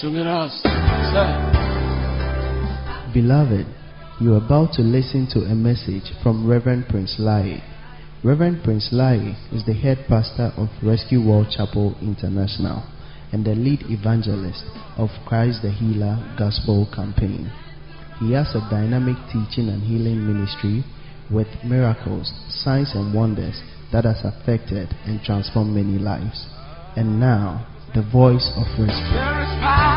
Sing it out. Say. Beloved, you are about to listen to a message from Reverend Prince Lai. Reverend Prince Lai is the head pastor of Rescue World Chapel International and the lead evangelist of Christ the Healer Gospel Campaign. He has a dynamic teaching and healing ministry with miracles, signs, and wonders that has affected and transformed many lives. And now, the voice of rescue.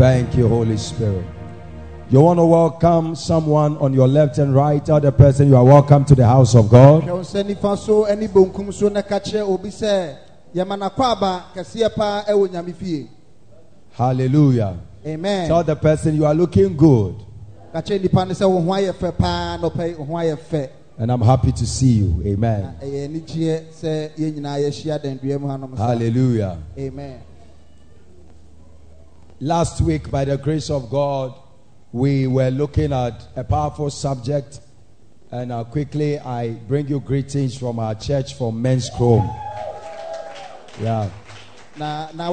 Thank you, Holy Spirit. You want to welcome someone on your left and right. other person you are welcome to the house of God. hwɛ wo nsa nifa so ne bonkum so na ka kyerɛ obi sɛ yɛma nakɔ aba kɛseɛ paa ɛwɔ nyame fie Hallelujah. amen Tell the person you are looking good. ka kyerɛ nipa no sɛ wo ho ayɛ fɛ paa nɔpɛ yi wo ho ayɛ fɛ And I'm happy to see you. Amen. Hallelujah. anigyeɛ sɛ yɛn nyinaa yɛahyia dandua mu hanom saa. Hallelujah. amen Last week, by the grace of God, we were looking at a powerful subject. And uh, quickly, I bring you greetings from our church from Men's Chrome. Yeah. na na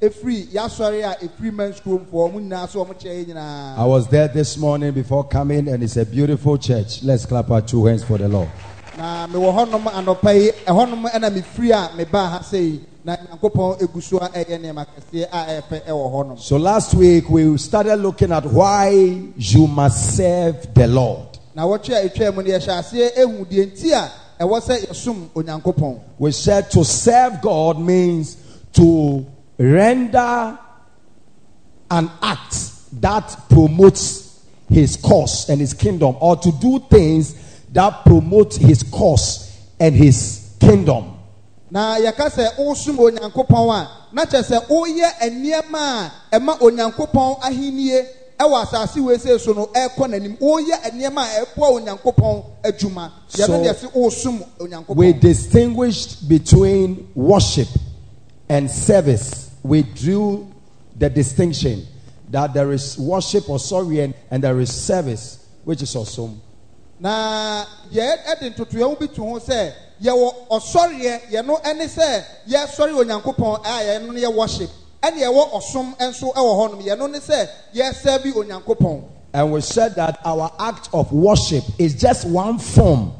ɛfiri yɛasɔre a ɛfiri mans kuromfoɔ ɔmo nyinaa so ɔmo kyerɛ yɛ nyinaa I was there this morning before coming, and it's a beautiful church. Let's clap our two hands for the Lord. na mewɔ hɔnom anɔpa yi ɛhɔnom ɛna mefiri a mebaa ha sɛ yi na nyankopɔn egu so a ɛyɛ nneɛma kɛseɛ a ɛyɛ fɛ ɛwɔ hɔnom So last week we started looking at why you must serve the Lord. na wɔtwe a ɛtwa mu no yɛhyɛ aseɛ ehu deɛ nti a ɛwɔ sɛ yɛsom onyankopɔn We said to serve God means to render an act that promotes his cause and his kingdom, or to do things that promote his cause and his kingdom. na yɛka sɛ wosom onyankopɔn a na kyerɛ sɛ woyɛ nneɛma a ɛma onyankopɔn ahennie ɛwɔ asase wei sɛ so no ɛrekɔ n'anim woyɛ nneɛma a ɛboa onyankopɔn adwuma yɛno So- deɛ sɛ wosom We distinguished between worship and service. We drew the distinction that there is worship or sorry and, there is service, which is awesome. na yɛ ɛde ntotoyɛwo bi to ho sɛ yɛwɔ ɔsɔreɛ yɛno ɛne sɛ yɛsɔre onyankopɔn a yɛno no yɛ worship ɛne yɛwɔ ɔsom nso ɛwɔ hɔnom yɛno ne sɛ yɛsɛ bi onyankopɔn And we said that our act of worship is just one form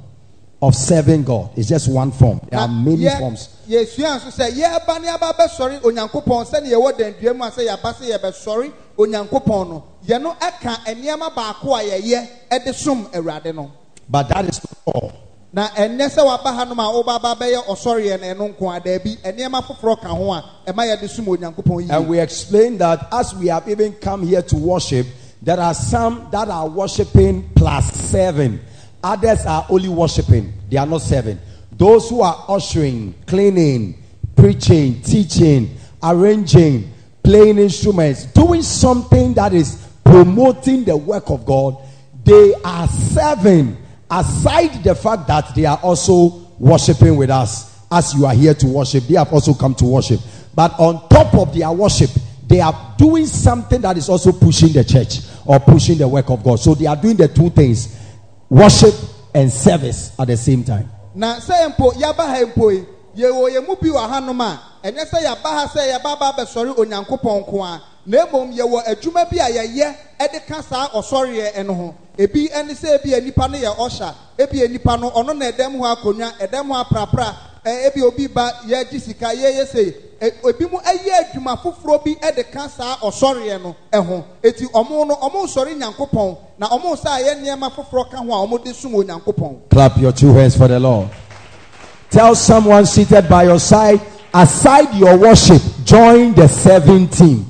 of serving God. It's just one form. There are many yɛ- forms. yɛsua nso sɛ yɛreba ne aba bɛsɔre onyankopɔn sɛne yɛwɔ dandua mu a sɛ yɛaba sɛ yɛbɛsɔre onyankopɔn no yɛno ɛka nneɛma baako a yɛyɛ ɛde som awurade no But that is all. na ɛnɛ sɛ waba hanom a wobaba bɛyɛ ɔsɔreɛ no ɛno nko a daabi nneɛma foforɔ ka ho a ɛma yɛde som onyankopɔn And we explained that as we have even come here to worship, there are some that are worshiping plus serving. Others are only worshiping, they are not serving. Those who are ushering, cleaning, preaching, teaching, arranging, playing instruments, doing something that is promoting the work of God, they are serving aside the fact that they are also worshiping with us. As you are here to worship, they have also come to worship. But on top of their worship, they are doing something that is also pushing the church or pushing the work of God. So they are doing the two things worship and service at the same time. na yɛaba ha yi mu bi hanom a yɛaba ha sɛ yɛba ba nko a na adwuma bi a ka ho. Ebi ebi no ebi no na ho ho aprapra Eh, ebi obi ba yɛgye sika yɛyɛ sɛ ebi eh, mu eh, ɛyɛ adwuma foforɔ bi ɛde ka saa ɔsɔreɛ no ɛho eti ɔmo no ɔmo sɔre nyankopɔn na ɔmo sa yɛ nneɛma foforɔ ka ho a ɔmo de sum onyankopɔn. Clap your two hands for the Lord. Tell someone seated by your side, aside your worship, join the serving team.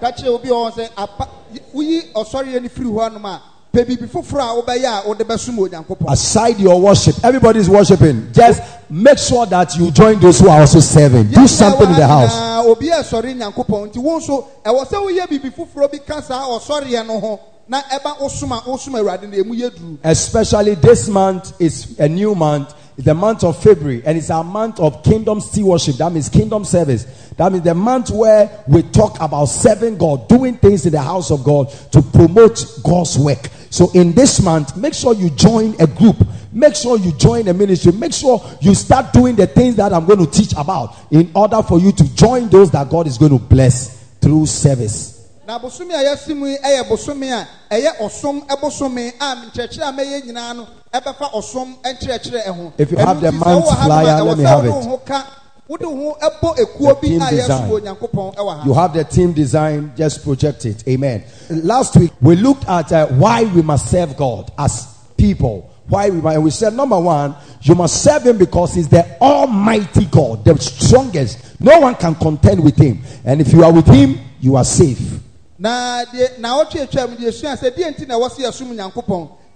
ka kyerɛ obi ɔwɔ sɛ apa woyi ɔsɔre ni firi hɔ nom a pɛ biribi foforɔ a wobɛyɛ a wode bɛsom onyankopɔn Aside your worship, everybody is worshiping. Just make sure that you join those who are also serving. Do something in the house. Na obi a ɛsɔre nyankopɔn nti wo nso ɛwɔ sɛ woyɛ biribi foforɔ bi ka saa ɔsɔreɛ no ho na ɛba wosom a wosom awurade na ɛmu yɛ duru Especially this month is a new month. It's the month of February, and it's a month of kingdom still worship. That means kingdom service. That means the month where we talk about serving God, doing things in the house of God to promote God's work. So in this month, make sure you join a group. Make sure you join a ministry. Make sure you start doing the things that I'm going to teach about in order for you to join those that God is going to bless through service. na a mu yi yɛ bosome a ɛyɛ ɔsom bosome a nkyerɛkyerɛ a mɛyɛ nyinaa no ɛbɛfa ɔsom nkyerɛkyerɛ ɛho If you have the nti sɛ month wowɔ ha no flyer, let me have it. wo ho ka wode wo ho bɔ ekuo bi team design. onyankopɔn wɔ ha You have the team design, just project it. Amen. Last week, we looked at uh, why we must serve God as people. Why we must, and we said, number one, you must serve Him because He's the Almighty God, the strongest. No one can contend with Him. And if you are with Him, you are safe.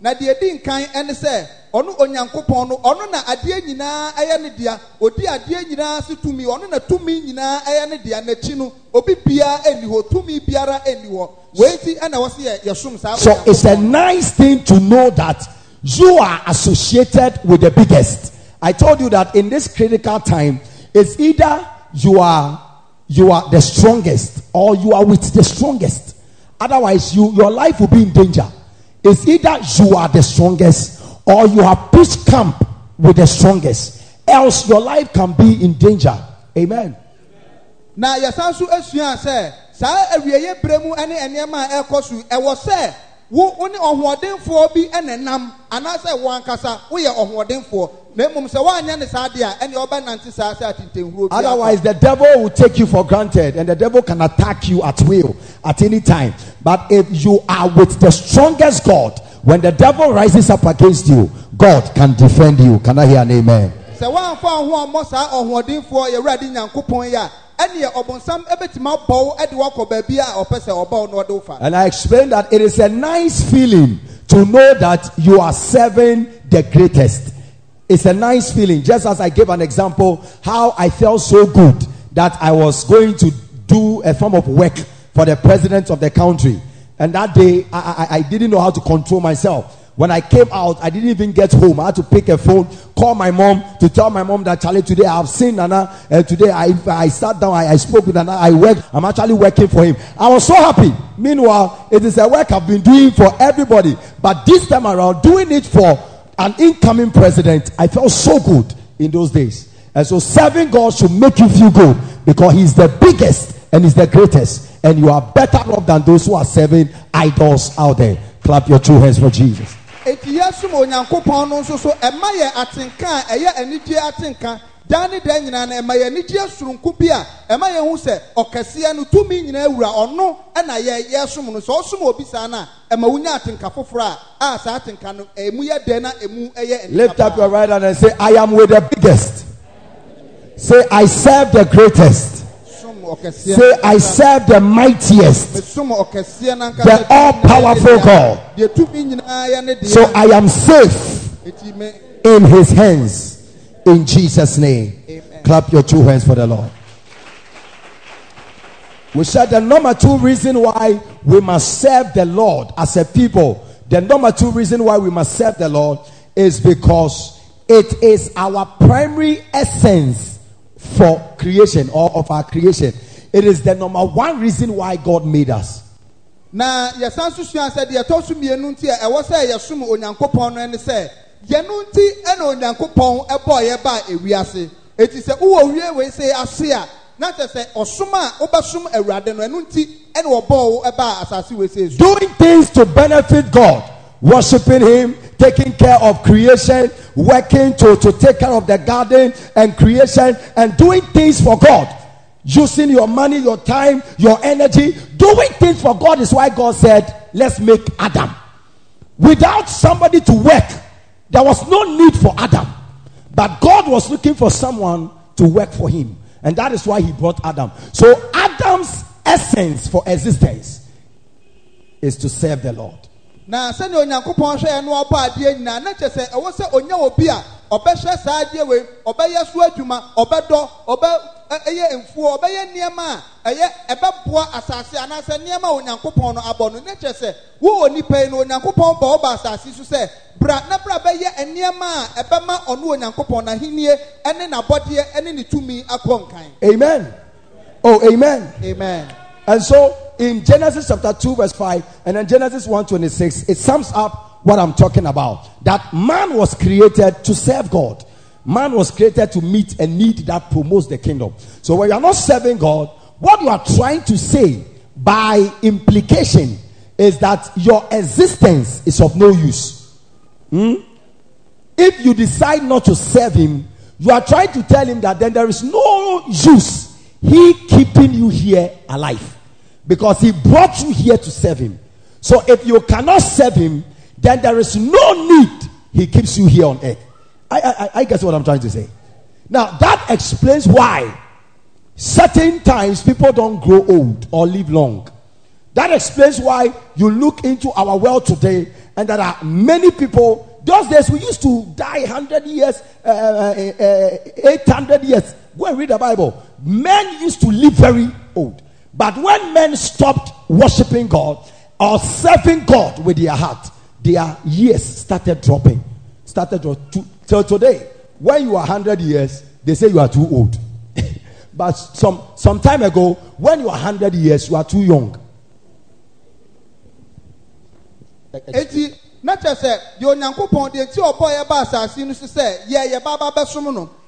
Na deɛ na ɔtwe atwa mu deɛ sua sɛ deɛ nti na ɛwɔ sɛ yɛsom nyankopɔn di nkan ɛne sɛ ɔno onyankopɔn no ɔno na adeɛ nyinaa ɛyɛ ne dea odi adeɛ nyinaa se tumi ɔno na tumi nyinaa ɛyɛ ne dea n'akyi no obi biara ɛnni hɔ tumi biara ɛnni hɔ wei ti ɛna ɛwɔ sɛ yɛ yɛsom saa So it's a nice thing to know that you are associated with the biggest. I told you that in this critical time, it's either you are you are the strongest or you are with the strongest. Otherwise, you your life will be in danger. It's either you are the strongest or you have pitched camp with the strongest. Else your life can be in danger. Amen. na yɛsan so asua sɛ saa awieeɛ berɛ mu ne nneɛma a ɛrekɔ so yi, ɛwɔ sɛ wo wo ne ɔhoɔdenfoɔ bi ɛna nam anaasɛ wo ankasa woyɛ ɔhoɔdenfoɔ na mmom sɛ woanyɛ ne saa deɛ a ɛne ɔbɛnante saa sɛ atentenhuro bi Otherwise, the devil will take you for granted and the devil can attack you at will at any time. But if you are with the strongest God, when the devil rises up against you, God can defend you. Can I hear an amen? sɛ woamfa wo ho ammɔ saa ɔhoɔdenfoɔ yɛwurade nyankopɔn yi a And I explained that it is a nice feeling to know that you are serving the greatest. It's a nice feeling. Just as I gave an example, how I felt so good that I was going to do a form of work for the president of the country. And that day, I, I, I didn't know how to control myself. When I came out, I didn't even get home. I had to pick a phone, call my mom to tell my mom that Charlie, today I have seen Nana. And today I, I sat down, I, I spoke with Nana, I worked. I'm actually working for him. I was so happy. Meanwhile, it is a work I've been doing for everybody. But this time around, doing it for an incoming president, I felt so good in those days. And so serving God should make you feel good because He's the biggest and He's the greatest. And you are better off than those who are serving idols out there. Clap your two hands for Jesus. Eti yɛsom onyankopɔn no nso so ɛma yɛ atenka a ɛyɛ anigye atenka daa ne daa nyinaa no ɛma yɛ anigye soronko bi a ɛma yɛn ho sɛ ɔkɛseɛ no tumi nyinaa wura ɔno ɛna yɛ yɛsom no sɛ ɔsom obi saa no a ɛma wonya atenka foforɔ a a saa atenka no ɛmu yɛ dɛ na ɛmu ɛyɛ Lift up your right hand and say, I am with the biggest. Say, I serve the greatest. Say, I serve the mightiest. mesom ɔkɛseɛ no ankasa The all-powerful God. deɛ tumi nyinaa yɛ ne deɛ So I am safe in his hands. In Jesus' name. Amen. Clap your two hands for the Lord. We said the number two reason why we must serve the Lord as a people, the number two reason why we must serve the Lord is because it is our primary essence for creation or of our creation. It is the number one reason why God made us. na yɛsan so sua sɛ deɛ ɛtɔ so mmienu nti a ɛwɔ sɛ yɛsom onyankopɔn no ne sɛ yɛno nti ɛna onyankopɔn ɛbɔɔ yɛ ba ewiase eti sɛ wowɔ wie wei sɛ ase a na kyerɛ sɛ ɔsom a wobɛsom awurade no ɛno nti ɛna wɔbɔɔ wo ɛbaa asase wei sɛ esu doing things to benefit God, worshiping Him, taking care of creation, working to, to take care of the garden and creation, and doing things for God. Using your money, your time, your energy, doing things for God is why God said, Let's make Adam. Without somebody to work, there was no need for Adam. But God was looking for someone to work for him. And that is why he brought Adam. So Adam's essence for existence is to serve the Lord. Na sɛnea onyankopɔn hwɛ yɛn no ɔbɔ adeɛ nyinaa na kyerɛ sɛ ɛwɔ sɛ onya obi a ɔbɛhyɛ saa adeɛ wei ɔbɛyɛ so adwuma ɔbɛdɔ ɔbɛ ɛyɛ mfuo ɔbɛyɛ nneɛma a ɛyɛ ɛbɛboa asase anaasɛ nneɛma a onyankopɔn no abɔ no na kyerɛ sɛ wo onipa yi no onyankopɔn bɔ ɔba asase so sɛ bra na bra bɛyɛ nneɛma a ɛbɛma ɔno onyankopɔn n'ahennie ɛne n'abɔdeɛ ɛne ne tumi akɔ nkan Amen. Oh, amen. amen. And so in Genesis chapter 2, verse 5, and then Genesis 126, it sums up what I'm talking about. That man was created to serve God. Man was created to meet a need that promotes the kingdom. So when you are not serving God, what you are trying to say by implication is that your existence is of no use. Hmm? If you decide not to serve him, you are trying to tell him that then there is no use he keeping you here alive because he brought you here to serve him. So if you cannot serve him, then there is no need he keeps you here on earth. I, I, I- guess what I'm trying to say. Now that explains why certain times people don't grow old or live long. That explains why you look into our world today and there are many people. Those days we used to die 100 years, uh, uh, uh, 800 years. Go and read the Bible. Men used to live very old. But when men stopped worshiping God or serving God with their heart, their years started dropping. Started dropping. So today, when you are 100 years, they say you are too old. but some, some time ago, when you are 100 years, you are too young.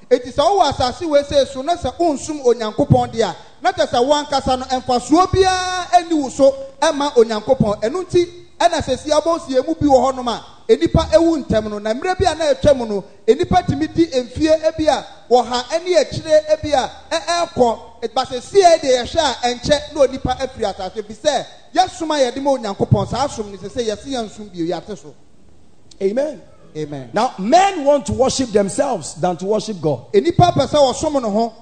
Eti sɛ wowɔ asase wei sɛ so na sɛ wonsum onyankopɔn deɛ a na kyerɛ sɛ wankasa no mfasoɔ biara ani wo so ɛma onyankopɔn. Ɛno nti ɛna sɛ si abɔ si emu bi wɔ hɔnom a enipa ewu ntɛm no. Na mmerɛ bi a na ɛtwa mu no enipa tumi di mfie ebi a wɔha ɛne akyire ebi a ɛɛkɔ basasie de yɛhwɛ a ɛnkyɛ na onipa afiri asase. Bi sɛ yɛsom a yɛde ma onyankopɔn. Saa som no sɛ sɛ yɛse yɛnsom yɛate so. Amen. Amen Now, men want to worship themselves than to worship God. enipa pɛ sɛ wɔsom no ho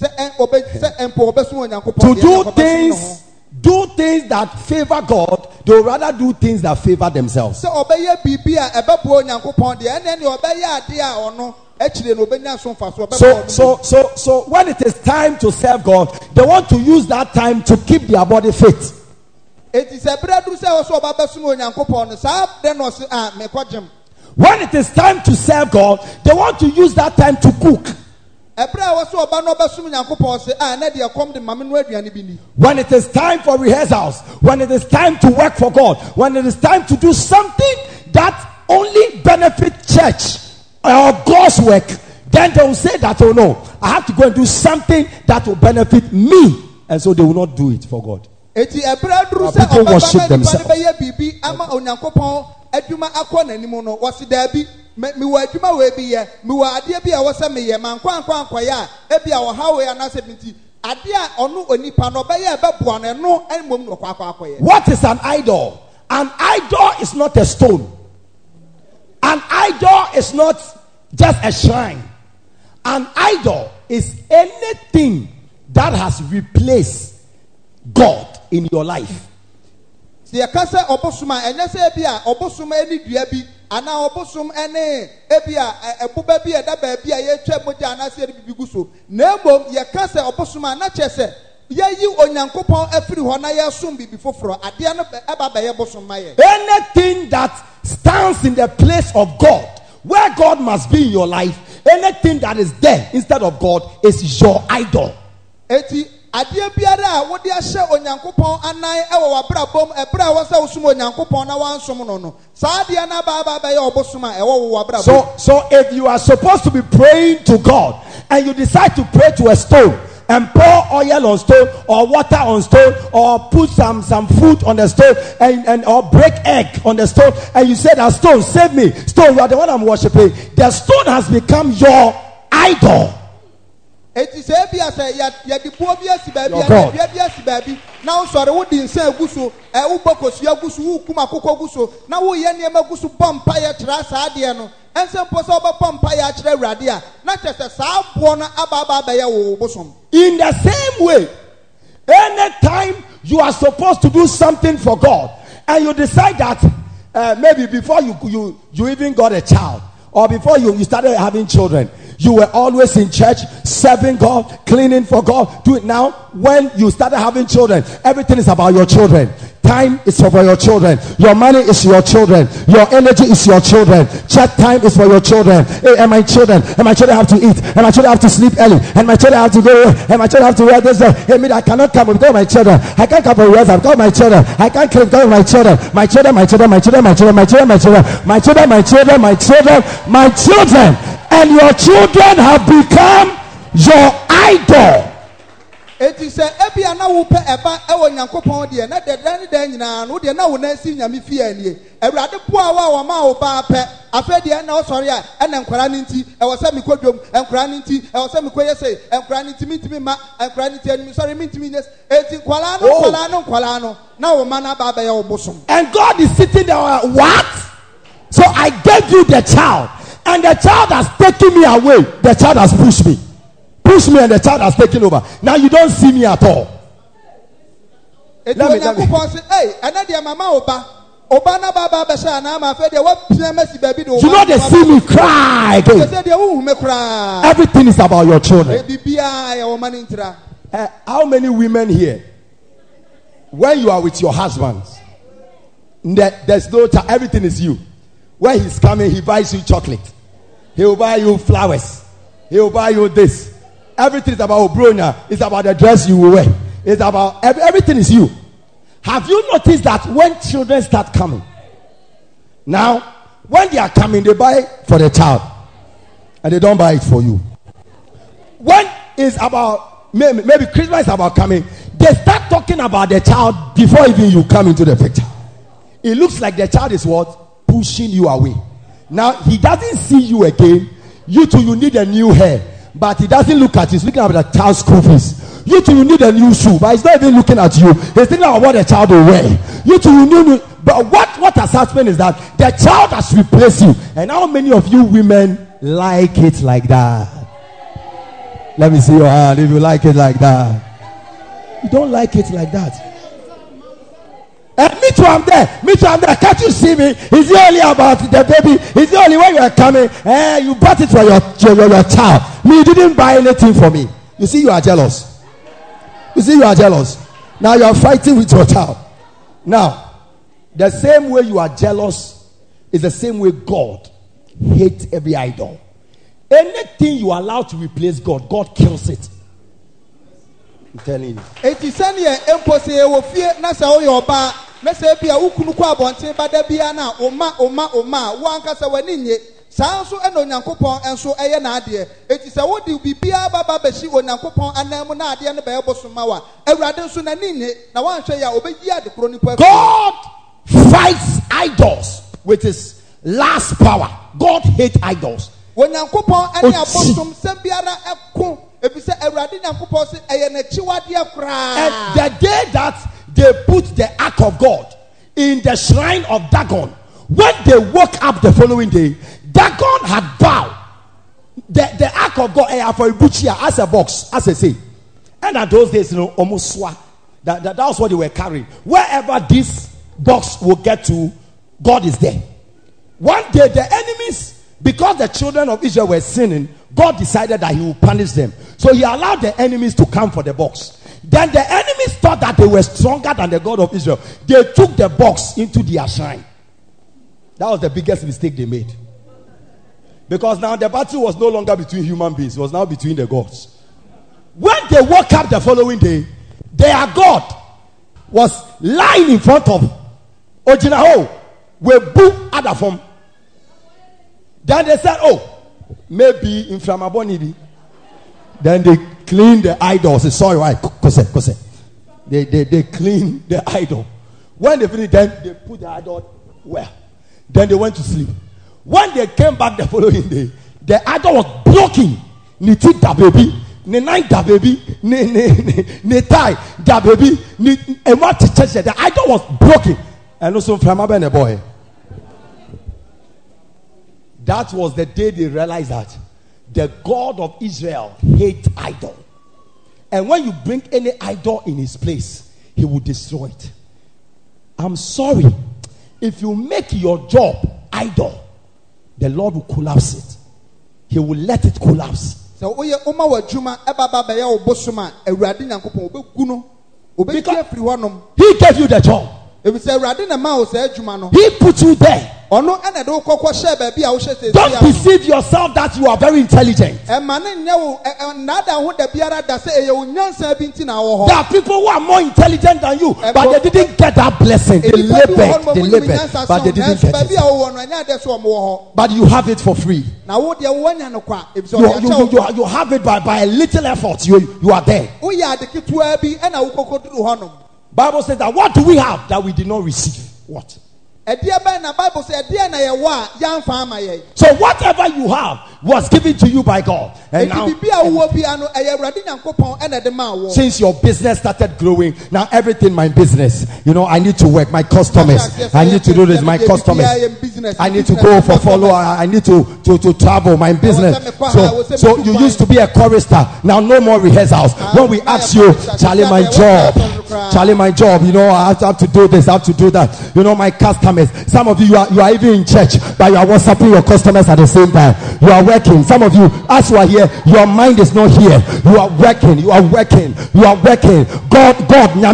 sɛ ɛn ɔbɛ sɛ ɛmpo ɔbɛsom onyankopɔn To do ɛna ɔbɛsom no ho. things, do things that favor God, they would rather do things that favor themselves. sɛ ɔbɛyɛ biribi a ɛbɛboa onyankopɔn deɛ ɛnɛ ne ɔbɛyɛ adeɛ a ɔno akyire no ɔbɛnya so so So, so, when it is time to serve God, they want to use that time to keep their body fit. eti sɛ berɛ duru sɛ ɔsɛ ɔba bɛsom onyankopɔn no saa dɛ na ɔse a mekɔ gyem When it is time to serve God, they want to use that time to cook. ɛberɛ a wɔsɛ ɔba no ɔbɛsom onyankopɔn se a ah, ɛnɛ deɛ kɔm de ma me no aduane bi ni When it is time for rehearsals, when it is time to work for God, when it is time to do something that only benefit church or God's work, then they will say that, oh no, I have to go and do something that will benefit me. And so they will not do it for God. eti ɛberɛ duru Now, sɛ people worship ma nipa no themselves. Ama onyankopɔn adwuma akɔ n'anim no wɔse daabi mewɔ adwuma wei bi yɛ mewɔ adeɛ bi a meyɛ a ebi a ɔha wei anaasɛ bi adeɛ a ɔno onipa no ɔbɛyɛ ɛbɛboa no ɛno ɔkɔ akɔ akɔyɛ What is an idol? An idol is not a stone. An idol is not just a shrine. An idol is anything that has replaced God in your life. Sɛ yɛka sɛ ɔbosom a ɛnyɛ sɛ ebi a ɔbosom ani dua bi anaa ɔbosom ɛne ebi a ɛboba bi a ɛda baabi a yɛtwa mogya anaasɛ yɛde bibi gu so. Na mmom yɛka sɛ ɔbosom a na kyerɛ sɛ yɛyi onyankopɔn afiri hɔ na yɛsom biribi foforɔ. Adeɛ no ɛba bɛyɛ bosom ma yɛ. Anything that stands in the place of God, where God must be in your life, anything that is there instead of God is your idol. eti adeɛ biara a wode ahyɛ onyankopɔn anan ɛwɔ w'abrabɔm ɛberɛ a wɔsɛ wosom onyankopɔn na wansom no no saa adeɛ no aba aba bɛyɛ ɔbosom a ɛwɔ wo w'abrabɔm. So, so if you are supposed to be praying to God and you decide to pray to a stone and pour oil on stone or water on stone or put some some food on the stone and, and or break egg on the stone and you say that stone save me. Stone you are the one I'm worshiping. The stone has become your idol eti sɛ ebi a sɛ yɛ- yɛde buo bi asi baabi Your a God. dua bi asi baabi. Na nsa agu so ɛ wobɔ kosua gu so wokum akokɔ gu so. Na woyɛ nneɛma gu so bɔ mpayɛ kyerɛ saa adeɛ no. Ɛnsɛ mpo sɛ wobɛbɔ mpayɛ akyerɛ awurade a na kyerɛ sɛ saa aboɔ no aba aba abɛyɛ wo wo bosom. In the same way, anytime you are supposed to do something for God and you decide that uh, maybe before you, you, you even got a child or before you, you started having children, you were always in church, serving God, cleaning for God. Do it now. When you started having children, everything is about your children. Time is for your children. Your money is your children. Your energy is your children. Chat time is for your children. Hey, and my children, and my children have to eat, and my children have to sleep early, and my children have to go, and my children have to wear this. uh, Hey, me, I cannot come of my children. I can't come for words because of my children. I can't come because of my children. My children, my children, my children, my children, my children, my children, my children, my children, my children, my children, and your children have become your idol. eti sɛ ebi a na wopɛ ɛba ɛwɔ nyankopɔn deɛ na dɛdɛ ne dɛn nyinaa no wodeɛ na wo nan si nyame fie nie awurade wo a wɔma wo baa pɛ. Afei deɛ ɛna wosɔre a ɛna nkwaraa no nti ɛwɔ sɛ mekɔ dwom nkwaraa no nti ɛwɔ sɛ mekɔ yɛ sei nkwaraa no nti mentumi ma nkwaraa no nti anim sɔre mentumi nyɛ eti nkwaraa no nkwaraa no nkwaraa no na wo ma no aba abɛyɛ wo bosom. And God is sitting there, what? So I gave you the child, and the child has taken me away. The child has pushed me. Pushed me, and the child has taken over. Now you don't see me at all. eti Let me- let me- onyankopɔn se ei mama wo ba ɔba na ba ba abɛhyɛ anaa ma afei deɛ wapia masi baabi de wo You know they see me cry again. sɛ deɛ wohu me koraa Everything is about your children. biribiaa yɛ wo ma no ntira Uh, how many women here, when you are with your husbands, there- there's no child, everything is you. When he's coming, he buys you chocolate, he will buy you flowers, he will buy you this. Everything is about Obronia, it's about the dress you will wear, it's about everything is you. Have you noticed that when children start coming, now when they are coming, they buy for the child and they don't buy it for you when it's about maybe, maybe Christmas is about coming, they start talking about the child before even you come into the picture. It looks like the child is what pushing you away. Now he doesn't see you again. You too, you need a new hair, but he doesn't look at you. He's looking at the child's school fees. You too, you need a new shoe, but he's not even looking at you. He's thinking about what the child will wear. You too, you need. But what what has happened is that the child has replaced you, and how many of you women like it like that? Let me see your hand if you like it like that. You don't like it like that. Eh, me too, I'm there. Me too, I'm there. Can't you see me? It's only about the baby. It's the only when you are coming. Eh, you bought it for your, your, your child. Me, you didn't buy anything for me. You see, you are jealous. You see, you are jealous. Now you are fighting with your child. Now, the same way you are jealous is the same way God hates every idol. Anything you allow to replace God, God kills it. I'm telling you. Eti sɛneɛ mpo sɛ yɛwɔ fie na sɛ woyɛ ɔbaa na sɛ bi a wo kunu kɔ abɔnten ba da bia no a ɔma ɔma ɔma a wo ankasa w'ani nye saa nso ɛna onyankopɔn nso ɛyɛ n'adeɛ eti sɛ wode biribiara baba bɛhyi onyankopɔn anan mu na adeɛ no bɛyɛ bosoma wa. Awurade nso n'ani nye na wanhwɛ yɛ a obɛyi ade koro nipa God fights idols with his last power. God hates idols. onyankopɔn ɛne abosom sɛm biara ɛko efisɛ awurade nyankopɔn sɛ ɛyɛ n'akyiwadeɛ koraa And the day that they put the ark of God in the shrine of Dagon, when they woke up the following day, Dagon had bowed. The, the ark of God eh, for Ibuchia as a box, as I say. And at those days, you know, almost swa. That, that, that was what they were carrying. Wherever this box will get to, God is there. One day, the enemies, because the children of Israel were sinning, God decided that He will punish them. So He allowed the enemies to come for the box. Then the enemies thought that they were stronger than the God of Israel. They took the box into their shrine. That was the biggest mistake they made. Because now the battle was no longer between human beings, it was now between the gods. When they woke up the following day, their God was lying in front of Ojinaho with Boo Adafom. Then they said, Oh, maybe in Framabonibi. Then they clean the idols. Say, Sorry, why? They, they, they clean the idol. When they finished, then they put the idol where? Then they went to sleep. When they came back the following day, the idol was broken. Ni da baby, ni nine da baby, ni ni ni ni tie da baby, ni and what church the idol was broken. And also from a boy. That was the day they realized that the God of Israel hates idol. And when you bring any idol in his place, he will destroy it. I'm sorry. if you make your job idol, the Lord will collapse it. He will let it collapse. sɛ woyɛ woma w'adwuma ɛba ba bɛyɛ wo bosom a awurade nyankopɔn wobɛgu no Because- afiri hɔnom He gave you the job. efisɛ awurade na ma saa adwuma no He put you there. Ɔno ɛna de wo kɔkɔ hyɛ baabi a wohyɛ sɛ Don't deceive yourself that you are very intelligent. ɛma ne nyɛ wo ɛ- ɛ- nnaada ho da biara da sɛ ɛyɛ wo nyansa bi nti na There are people who are more intelligent than you, but they didn't get that blessing. They Nnipa bi wɔ hɔ labored, they labored, but they didn't get it. a wɔwɔ no ɛnyɛ adɛ sɛ ɔmo wɔ hɔ But you have it for free. na wo deɛ woanya no kwa efisɛ You, you, you, you, have it by, by a little effort. You, you are there. woyɛ ade ketewa bi ɛna wo kɔkɔ duru hɔnom Bible says that what do we have that we did not receive? What? Ɛdeɛ bɛn na bible sɛ ɛdeɛ na yɛwɔ a yɛamfa ama yɛn So whatever you have was given to you by God. And now, biribi a wowɔ bia no ɛyɛ awurade nyankopɔn ɛna de maa wɔ since your business started growing, now everything my business. You know, I need to work. My customers, I need to do this. My customers. I need to go for follow. I need to, to, to travel my business. So, so you used to be a chorister. Now no more rehearsals. Ah, when we ask you, Charlie, my job, Charlie, my job. You know, I have to, do this. I have to do that. You know, my customers. Some of you, you are, you are even in church, but you are WhatsApping your customers at the same time. You are working. Some of you, as you are here, your mind is not here. You are working. You are working. You are working. God, God, you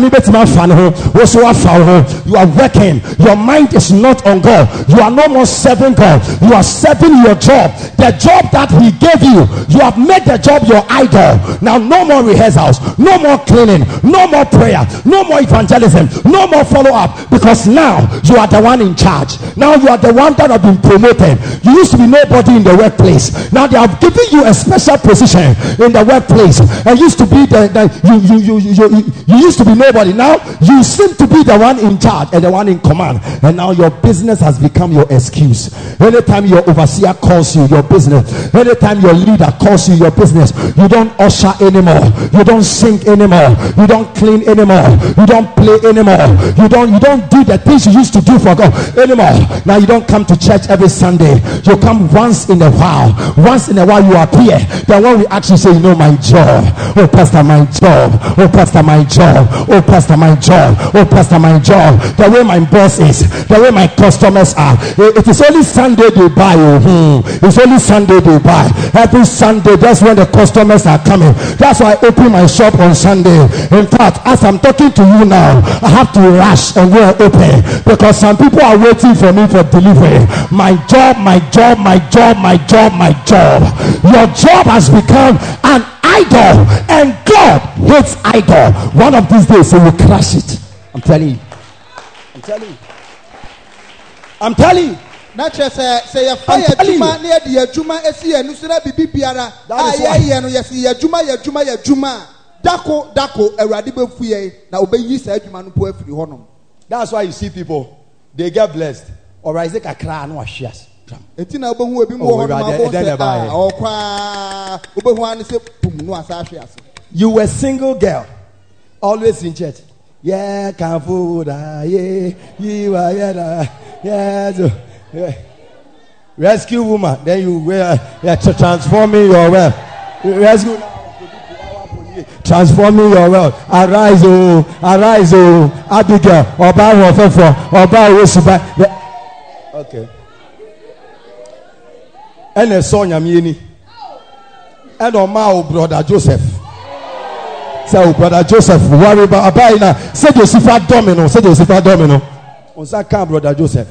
are working. Your mind is not on God. You are no more serving God. You are serving your job. The job that He gave you, you have made the job your idol. Now, no more rehearsals, no more cleaning, no more prayer, no more evangelism, no more follow up because now you are the one in charge. Now you are the one that have been promoted. You used to be nobody in the workplace. Now they have given you a special position in the workplace. And used to be the, the you, you, you, you, you, you used to be nobody. Now you seem to be the one in charge and the one in command. And now your business has become your excuse. Anytime your overseer calls you, your business. Anytime your leader calls you, your business. You don't usher anymore. You don't sing anymore. You don't clean anymore. You don't play anymore. You don't you don't do the things you used to do for God anymore. Now you don't come to church every Sunday. You come once in a while. Once in a while you appear. Then when we actually say, you know, my job. Oh, pastor, my job. Oh, pastor, my job. Oh, pastor, my job. Oh, pastor, my job. The way my boss is. The way my customers are. It- it is only Sunday they buy. Oh, hmm. It's only Sunday they buy. Every Sunday, that's when the customers are coming. That's why I open my shop on Sunday. In fact, as I'm talking to you now, I have to rush and go open because some people are waiting for me for delivery. My job, my job, my job, my job, my job. Your job has become an idol, and God hates idol. One of these days, He will crush it. I'm telling you. I'm telling you. I'm telling you. na kyerɛ sɛ sɛ yɛfa yɛ adwuma na yɛde yɛ adwuma esi yɛn so na bibi biara a That is why. yɛyɛ no yɛsi yɛ adwuma yɛ adwuma yɛ adwuma a dako dako awurade bɛfu yɛn na ɔbɛyi saa adwuma no po afiri hɔnom That's why you see people, they get blessed. Or is it kakra no eti na ebi mu Oh, wɔ hɔnom Awurade, abɔ sɛ ah, a ɔkwaa wobɛhu ani sɛ pum no asa You were single girl, always in church. Yeah, kamfu ah, da yeah, you are yeah, yeah, so, yeah. Rescue woman, then you were yeah, transforming your wealth. Rescue. Transforming your wealth. Arise, oh, arise, oh, Abigail, Oba Wofefo, Oba Wosuba. Okay. ɛna ɛsɔ nyame ni. Ɛna ɔma wo brother joseph. Sɛ wo brother joseph wari ba abayi na sɛ joseph adɔmi no sɛ joseph adɔmi no ɔnsa kan joseph.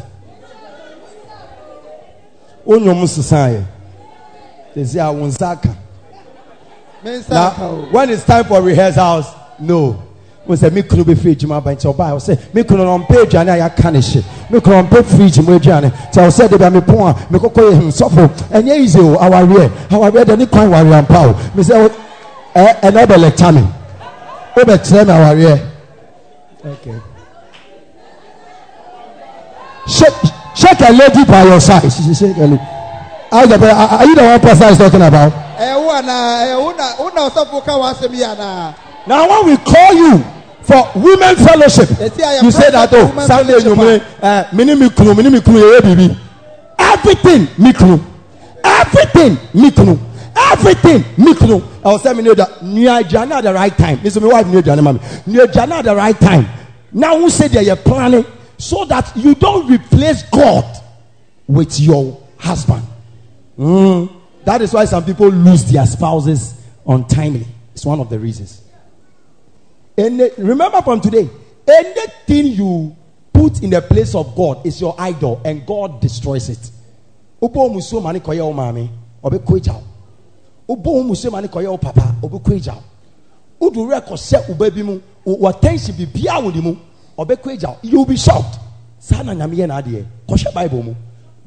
Onyom sisan yɛ sisi a wɔn nsa aka me nsa na aka o when it's time for rehearsals no. Mo sɛ mi kunu bɛ fi edwuma ba nkyɛn ɔbaa ɔsɛ mi kunu na ɔmpɛ aduane a yɛaka ne hye mi kunu ɔmpɛ fridge mu aduane kyɛ ɔsɛ de bi a mi pon a mi kɔkɔ yɛ hmm sɔfo ɛnyɛ easy o awareɛ awareɛ de ne kwan ware ampa o. Mi sɛ ɛ ɛnɛ bɛ lɛta mi. O bɛ kyerɛ mi awareɛ okay shake shake a lady by your side. Shake a lady. Are you the one person I is talking about. Ɛyɛ wo ana ɛyɛ wo na wo na ɔsɔfo ka wɔn asɛm yi ana Now, when we call you for women fellowship, yeah, you say that oh Sunday you uh, mini mikunu mini mikunu baby. Everything mikunu, everything mikunu, everything mikunu. I was telling you that new aduane at the right time. This is my wife new aduane mami. New aduane at the right time. Now who say that you're planning? so that you don't replace God with your husband. Mm. That is why some people lose their spouses untimely. It's one of the reasons. And remember from today, anything you put in the place of God is your idol, and God destroys it. You'll be shocked.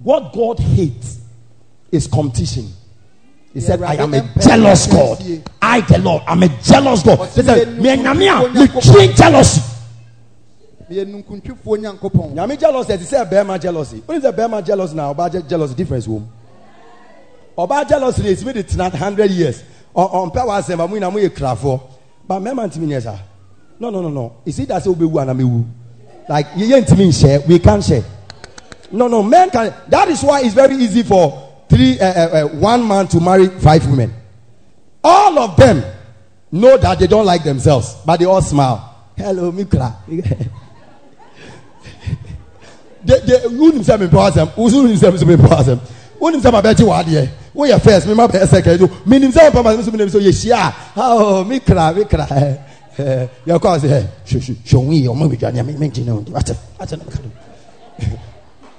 What God hates is competition. He said, I am a jealous God. I, the Lord, I'm a jealous God. He said, Me nyamia, me train jealousy. nyankopɔn jealousy, he said, Bema jealousy. When is the Bema jealousy now? About jealousy difference womb. About jealousy is with it not hundred years. On on pɛ wa sɛm amu ina mu yɛ krafo. But mɛma ntumi nyɛ saa. No no no no. Is it that say obewu anamewu? Like ye ye ntumi nhyɛ, we can't share. No no, men can. That is why it's very easy for three uh, uh, one man to marry five women. All of them know that they don't like themselves, but they all smile. Hello, Mikra. they, they, who himself person, who himself in person, who himself about you. Who you first, me my second, me himself, Papa, me himself, yes, yeah. Oh, Mikra, Mikra. Your cause, show, show, me, or maybe, Johnny, I mean, you know,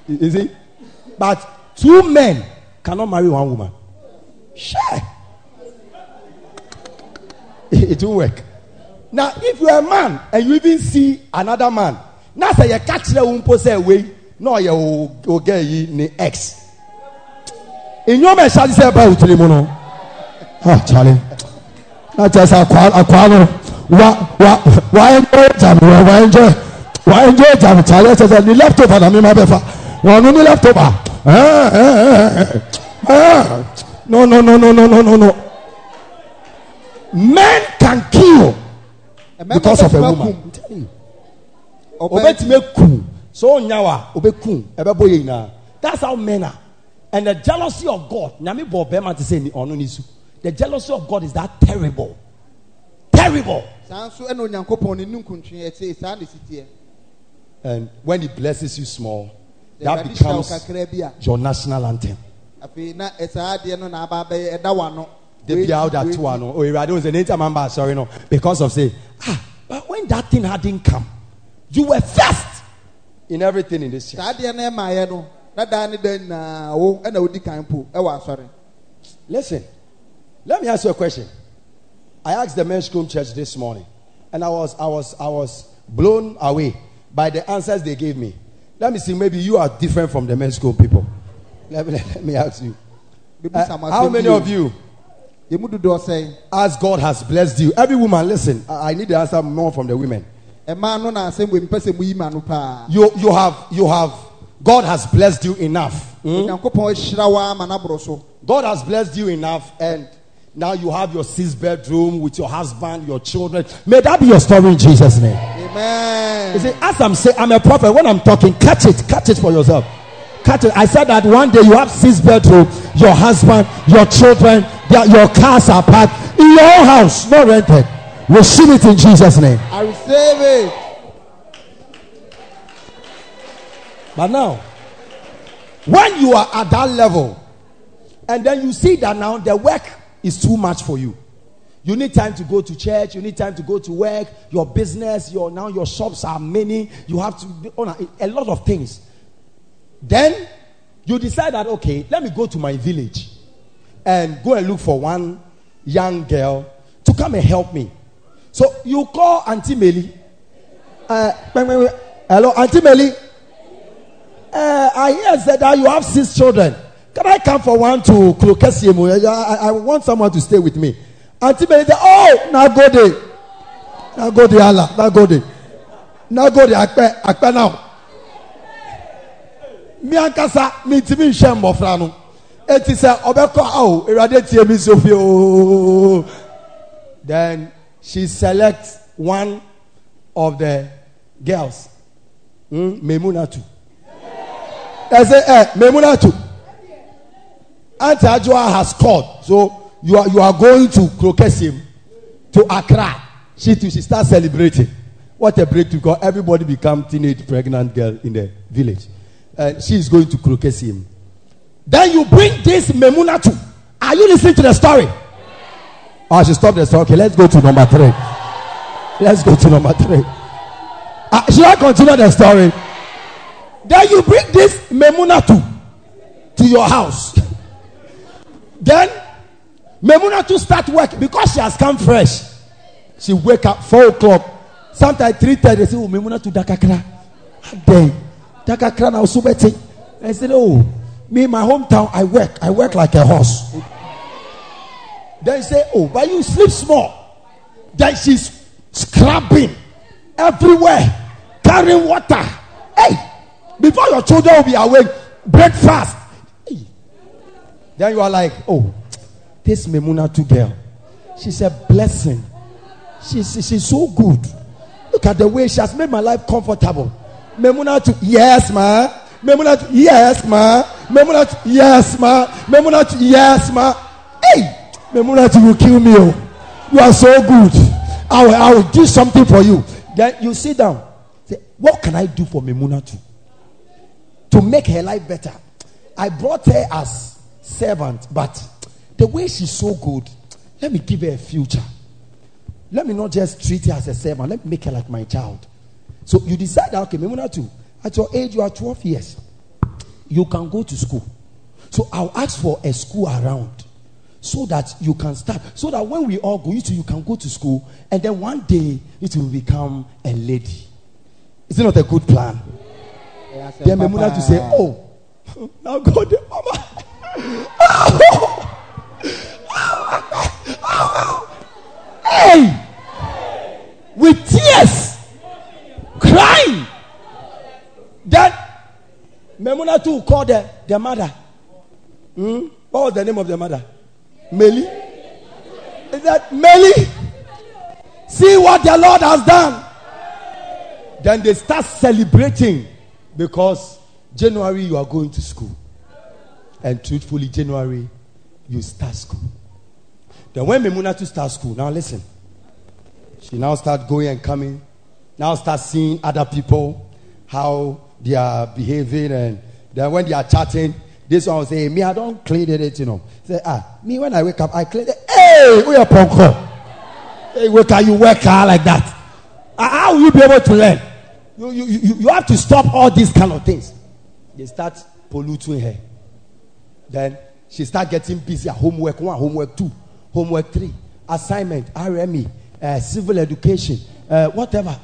you see? But two men cannot marry one woman. Sure. It, will work. Now, if you're a man and you even see another man, now say you catch the umpo say away, no, you will get you ni X. In your man, shall say about Trimono. Ah, Charlie. Not just a wa wa enjoy jam wa enjoy wa enjoy jam Charlie says the leftover na me ma befa. No ni leftover. No, no, no, no, no, no, no, no. Men can kill because of a woman. I'm telling you. obetumi ekum so onyawa obekum ɛbɛbɔ yɛ nyinaa that's how men are. And the jealousy of God nyame bɔ bɛrima ti sɛ ni ɔno ni su the jealousy of God is that terrible. Terrible. Saa nso ɛna onyankopɔn ne nunkuntwe ɛte saa ne siteɛ and when he blesses you small that Awurade hyira wo becomes kakra bi a your national anthem. Afei na ɛ- saa adeɛ no na aba abɛyɛ ɛda wano. The be out that one oh irade was an anytime member sorry no. Because of say ah but when that thing hadn't come you were first in everything in this church saa adeɛ no ɛmaeɛ no na daa ne da nyinaa wo ɛna wodi kan po ɛwɔ asɔre Listen, let me ask you a question. I asked the men's room church this morning, and I was I was I was blown away by the answers they gave me. Let me see, maybe you are different from the men's school people. Let me let me ask you. Uh, how many of you, yɛn mu dodoɔ sɛn as God has blessed you, every woman, listen, I I need the answer more from the women. ɛmaa no na asɛm wɔ mpɛ sɛ mo yi ma no paa You you have you have God has blessed you enough. onyankopɔn ahyira wo ama n'aboro so God has blessed you enough, and now you have your six bedroom with your husband, your children. May that be your story in Jesus' name. amen You see, as I'm saying, I'm a prophet. When I'm talking, catch it, catch it for yourself. Catch it. I said that one day you have six bedroom, your husband, your children, their, your cars are parked in your own house, not rented. Receive it in Jesus' name. i receive it But now, when you are at that level, and then you see that now the work is too much for you. You need time to go to church. You need time to go to work. Your business, your now your shops are many. You have to do on a, a lot of things. Then you decide that okay, let me go to my village and go and look for one young girl to come and help me. So you call Auntie Melly. Uh, hello, Auntie Melly. Uh, I hear said that you have six children. Can I come for one to I, I want someone to stay with me. Auntie Mary said, Oh, now go there. Now go there, Allah. Now go there. Now go there. Akpe, akpe now. Mi ankasa mi ti mi nhyɛ mmɔfra no. Eti sɛ ɔbɛkɔ awo ewurade tie mi so fie ooo. Then she selects one of the girls. Hmm? Memunatu. ɛsɛ ɛ memunatu aunty adjoa has called so you are you are going to krokesiem to accra she too she start celebrating What a breakthrough! Because everybody become teenage pregnant girl in the village, and she is going to crocus him. Then you bring this Memuna to. Are you listening to the story? Oh, I should stop the story. Okay, let's go to number three. Let's go to number three. Uh, should I continue the story? Then you bring this Memuna to to your house. then Memuna to start work because she has come fresh. She wake up four o'clock, sometimes three thirty. They say, "Oh, Memuna to Dakakra." Ah, then Dakakra now better. I said, "Oh, me in my hometown, I work. I work like a horse." Then say, "Oh, but you sleep small." Then she's scrubbing everywhere, carrying water. Hey, before your children will be awake, breakfast. Hey. Then you are like, "Oh, this Memuna to girl, she's a blessing. She's, she's so good. Look at the way she has made my life comfortable. Memuna to yes, ma. Memuna to yes, ma. Memuna to yes, ma. Memuna to yes, ma. Hey, Memuna to you kill me. Oh. You are so good. I will, I will do something for you. Then you sit down. Say, what can I do for Memuna to? To make her life better. I brought her as servant, but the way she's so good, let me give her a future. Let me not just treat her as a servant. Let me make her like my child. So you decide okay, Memuna too. At your age, you are 12 years. You can go to school. So I'll ask for a school around so that you can start. So that when we all go, you too, you can go to school. And then one day, it will become a lady. Is it not a good plan? Then Memuna to say, oh, now God, mama. Oh. Hey! With tears, crying. Then Memuna too called the, the mother. Hmm? What was the name of the mother? Meli. Is that Meli? See what the Lord has done. Then they start celebrating because January you are going to school. And truthfully, January you start school. Then when Memuna to start school, now listen. She now start going and coming. Now start seeing other people, how they are behaving, and then when they are chatting, this one will say, "Me, I don't clean it, you know." Say, "Ah, me when I wake up, I clean it." Hey, we are ponko. Hey, wake up, you work like that. Ah, How will you be able to learn? You, you, you, you have to stop all these kind of things. They start polluting her. Then she start getting busy at homework one, homework two, homework three, assignment, RME, uh, civil education, uh, whatever.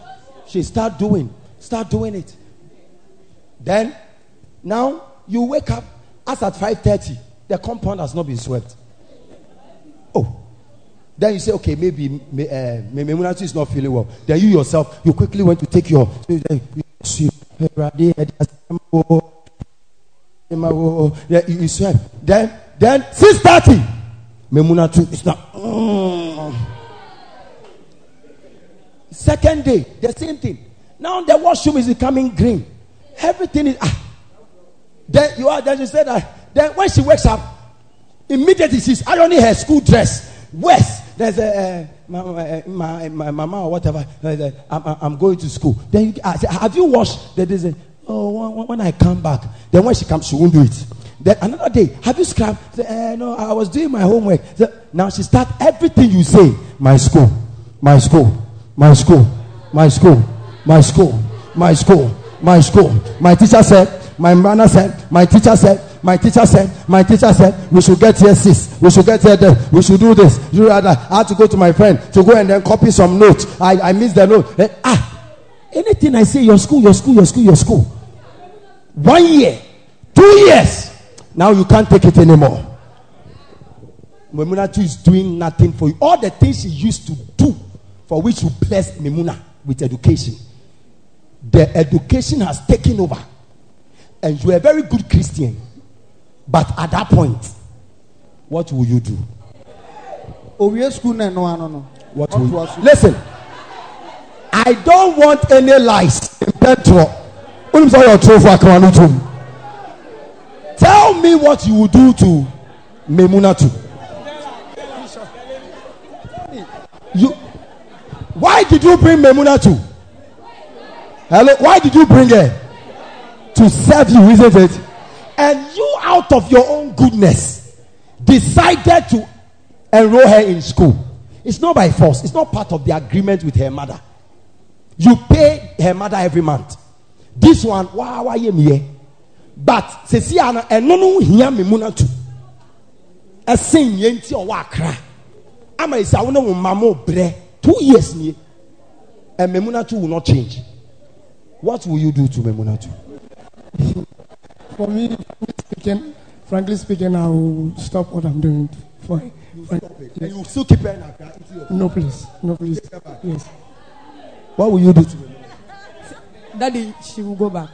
She start doing, start doing it. Then now you wake up as at 5:30, the compound has not been swept. Oh. Then you say, okay, maybe may, uh, is not feeling well. Then you yourself, you quickly went to take your. You, you sweat. Then, then six thirty, Memunatu is not. Mm. Second day, the same thing. Now the washroom is becoming green. Everything is. Ah. Then you are. Then she said that. Then when she wakes up, immediately she's ironing her school dress. West, there's a uh, my, my, my, mama or whatever. I'm, I'm going to school. Then you, I say, have you washed? A oh when, I come back. Then when she comes, she won't do it. Then another day, have you? Say, uh, no, I was doing my homework. Now she start everything you say. My school, my school, my school, my school, my school, my school, my school. My teacher said, my mother said, my teacher said, my teacher said, my teacher said, we should get here sis, we should get here there, we should do this, that. I had to go to my friend to go and then copy some notes. I, I missed the note. Eh, ah, anything I say, your school, your school, your school, your school. One year, two years, now you can't take it anymore. Memunatu is doing nothing for you. All the things she used to do for which you blessed Memuna with education, the education has taken over. And you are a very good Christian. But at that point, what will you do? owie school na ɛno ano no What will you. Listen, I don't want any lies in petrol. Tell me what you will do to Memunatu. You, why did you bring Memunatu? Hello, why did you bring her? To serve you, isn't it? And you, out of your own goodness, decided to enroll her in school. It's not by force, it's not part of the agreement with her mother. You pay her mother every month. This one, wow, why you me? But sesi ana eno no hia me mu na tu. Ɛsen yɛ nti ɔwɔ akra. Ama esi awo ne wo mama brɛ. Two years nie. And Memunatu will not change. What will you do to Memunatu? For me, frankly speaking, frankly speaking, I will stop what I'm doing. For, And you will still keep her in Accra. no, please, no, please. Yes. What will you do to Memunatu? Daddy, she will go back.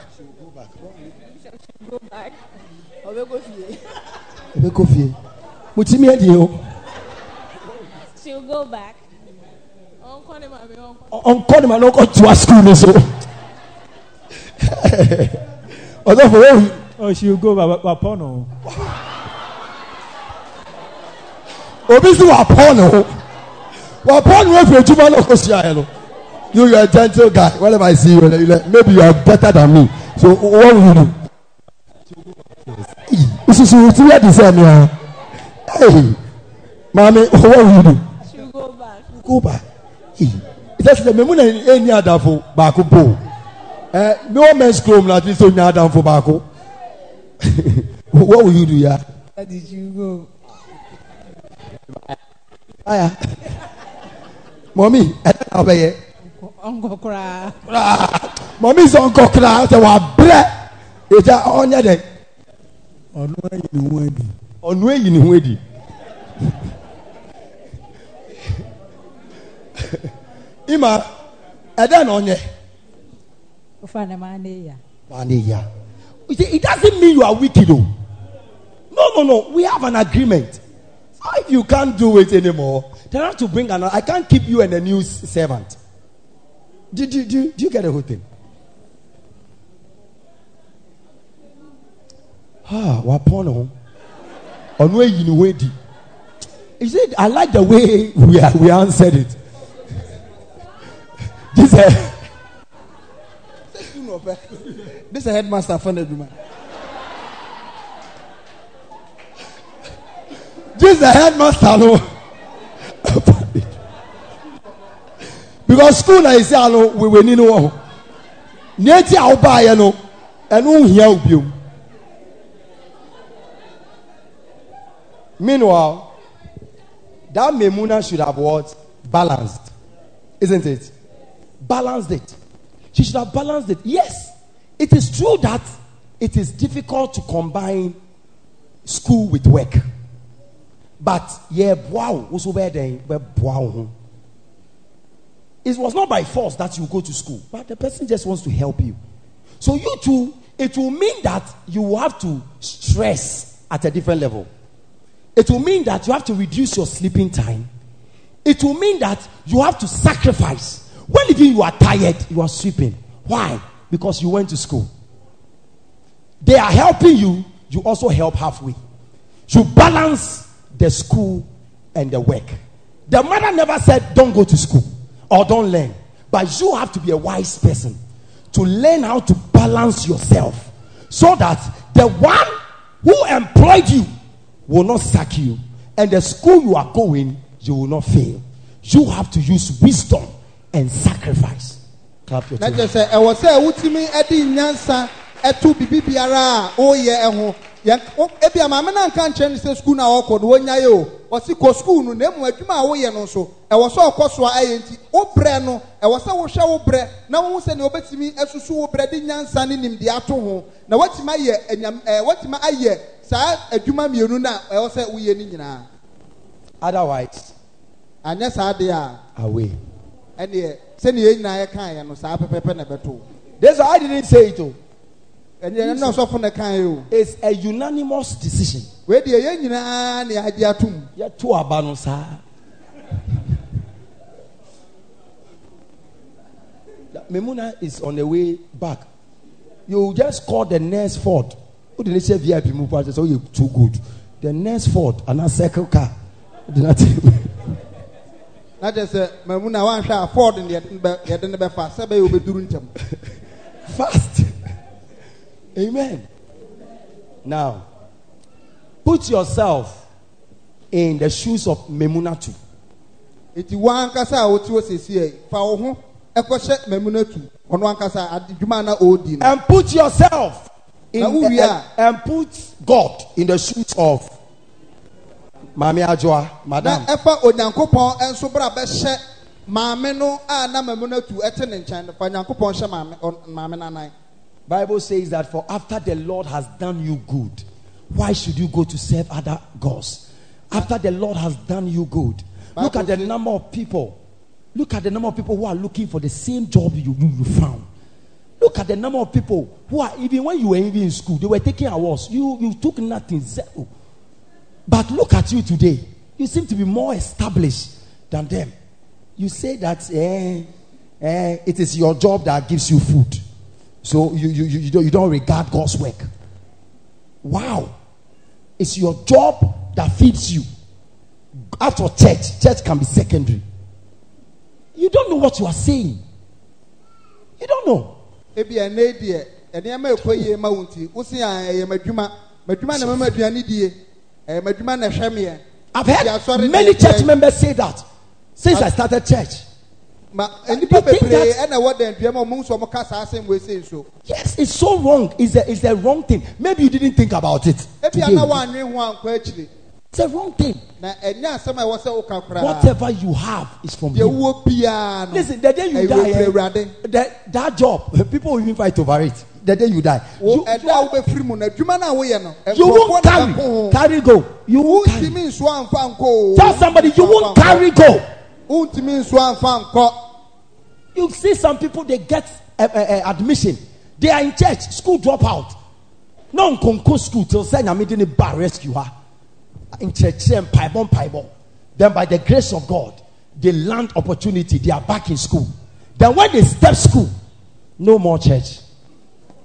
go back. Ọbẹ̀ kò fìyè. Ebe ko fie. Mutimi edi o. She will go back. Ọ̀nkọ́ ni màmí ọ̀nkọ́. Ọ̀nkọ́ ni ma n'ọkọ tu a school ni so. Ọ̀dọ́ fún wẹ́wì. Oh, she will go but but upon no. Obi si wà pọ́n ni o. Wà pọ́n ni wọ́n fi ejuma náà kó si ayẹ no. You you are a gentle guy. Whenever I see you, you like, maybe you are better than me. So what will you do? Isusu ti di sẹ́ mi ah. Hey, maami, what will you do? She will go back. go back. ìtẹ́sílẹ̀ mímú náà ẹni àdàfo baako bò ẹ mi wọ́n mẹ́sì kurom náà ti sọ ní àdàfo baako what will you do ya. Daddy, she will go. aya mọ̀mí ẹ̀dá náà ọbẹ̀ yẹ Uncle cry. mọ̀mí sọ nkọ kura ọ̀sẹ̀ wà brẹ́ ìjà ọ̀nyẹ́ dẹ̀ Ọ̀nà ẹ̀yìn ni wọ́n di. ọ̀nù èyí ni wọ́n di. ima ẹ̀dá náà ọ̀nyẹ́. Ufana mane ya. Hallelujah. You see, It doesn't mean you are wicked, though. No, no, no. We have an agreement. So if you can't do it anymore, then I have to bring another. I can't keep you and a new servant. Do, do, do, do you get the whole thing? Ah, what porno? On where you know di. You see, I like the way we are, we answered it. This uh, this is a headmaster for Neduma. this the headmaster no because school na esi ano ni no wɔ hɔ nea eti a ɔbaa yɛ no ɛno nhia obiom meanwhile that memuna should have what? Balanced isn't it? Balanced it. She should have balanced it. Yes it is true that it is difficult to combine school with work. But yeah wow also wo ho it was not by force that you go to school but the person just wants to help you. So you too it will mean that you have to stress at a different level. It will mean that you have to reduce your sleeping time. It will mean that you have to sacrifice. When even you are tired you are sleeping. Why? Because you went to school. They are helping you you also help halfway. You balance the school and the work. The mother never said, Don't go to school or don't learn. But you have to be a wise person to learn how to balance yourself so that the one who employed you will not sack you, and the school you are going, you will not fail. You have to use wisdom and sacrifice. Clap your hands. Yɛn ebi a maame na nka nkyɛn sɛ sukuu na ɔkɔ no wɔnya yɛ o ɔsi kɔ sukuu no na emu adwuma a woyɛ no nso ɛwɔ sɛ ɔkɔ so a ɛyɛ nti wo brɛ no ɛwɔ sɛ wohwɛ wo brɛ na wɔn sɛ nea wɔbɛtumi ɛsusu wo brɛ de nyansa ne nimdeɛ ato ho na wɔtumi ayɛ ɛnyam ɛɛ wɔtumi ayɛ saa adwuma mmienu na ɛwɔ sɛ woyɛ ne nyinaa Otherwise, anyɛ saa deɛ a away. ɛneɛ sɛnea yɛn nyinaa yɛka yɛ no saa pɛpɛpɛ na ɛbɛto why I didn't say it. Oh. It's a unanimous decision. wei deɛ yɛn nyinaa ne agye atom yɛto aba no saa memuna is on the way back. You just call the next ford. Wode ne hyɛ vip mu pa kyɛ sɛ woyɛ too good. The next ford anaa circle car. Wode no ate na kyerɛ sɛ mamu na wanhwɛ a ford ne yɛde ne bɛ- yɛde ne bɛfa sɛ bɛyɛ ntɛm fast. Amen. Now, put yourself in the shoes of Memunatu. eti wɔn ankasa a wote hɔ sisi yɛ fa wo ho ɛkɔhyɛ mɛmuna ɔno ankasa adwuma na ɔredi no And put yourself in Na wo wie and, put God in the shoes of Mami Ajwa, na Madam. ɛfa onyankopɔn nso bra bɛhyɛ maame no a na mɛmuna tu ɛte ne nkyɛn no fa onyankopɔn hyɛ maame maame nanan Bible says that for after the Lord has done you good, why should you go to serve other gods? After the Lord has done you good, look at the number of people. Look at the number of people who are looking for the same job you, you, you found. Look at the number of people who are even when you were even in school, they were taking awards. You you took nothing, zero. But look at you today. You seem to be more established than them. You say that eh, eh, it is your job that gives you food. So you, you, you, you, don't, you don't regard God's work. Wow. It's your job that feeds you. After church, church can be secondary. You don't know what you are saying. You don't know. ebi ɛnɛ deɛ nneɛma ɛkɔ yie ma wo nti wosi a ɛyɛ m'adwuma m'adwuma na mɛma aduane die ɛyɛ m'adwuma na ɛhwɛ meɛ I've heard many church members say that since I started church. That- ɛna ɛwɔ dɛnduam a ɔmo nso ɔmo ka saa asɛm wɔ ese so Yes, it's so wrong. It's a, it's a wrong thing. Maybe you didn't think about it. today. ana wɔanwe ho ankɔ akyire It's a wrong thing. na ɛnyɛ asɛm a ɛwɔ sɛ woka koraa Whatever you have is from you. wowɔ biara no Listen, the day you die, that, that job, people will even fight over it. The day you die, you, ɛda a wobɛfiri mu na adwuma no a woyɛ no you won't carry, carry go. You won't carry. wontumi nso amfa nkɔ o. Tell somebody you won't carry go. Wontumi nso amfa nkɔ You see some people they get uh, uh, admission. They are in church, school drop out. No nkonko school till say nyame de ne ba rescue her. In church and paibon paibon. Then by the grace of God, they land opportunity. They are back in school. Then when they step school, no more church,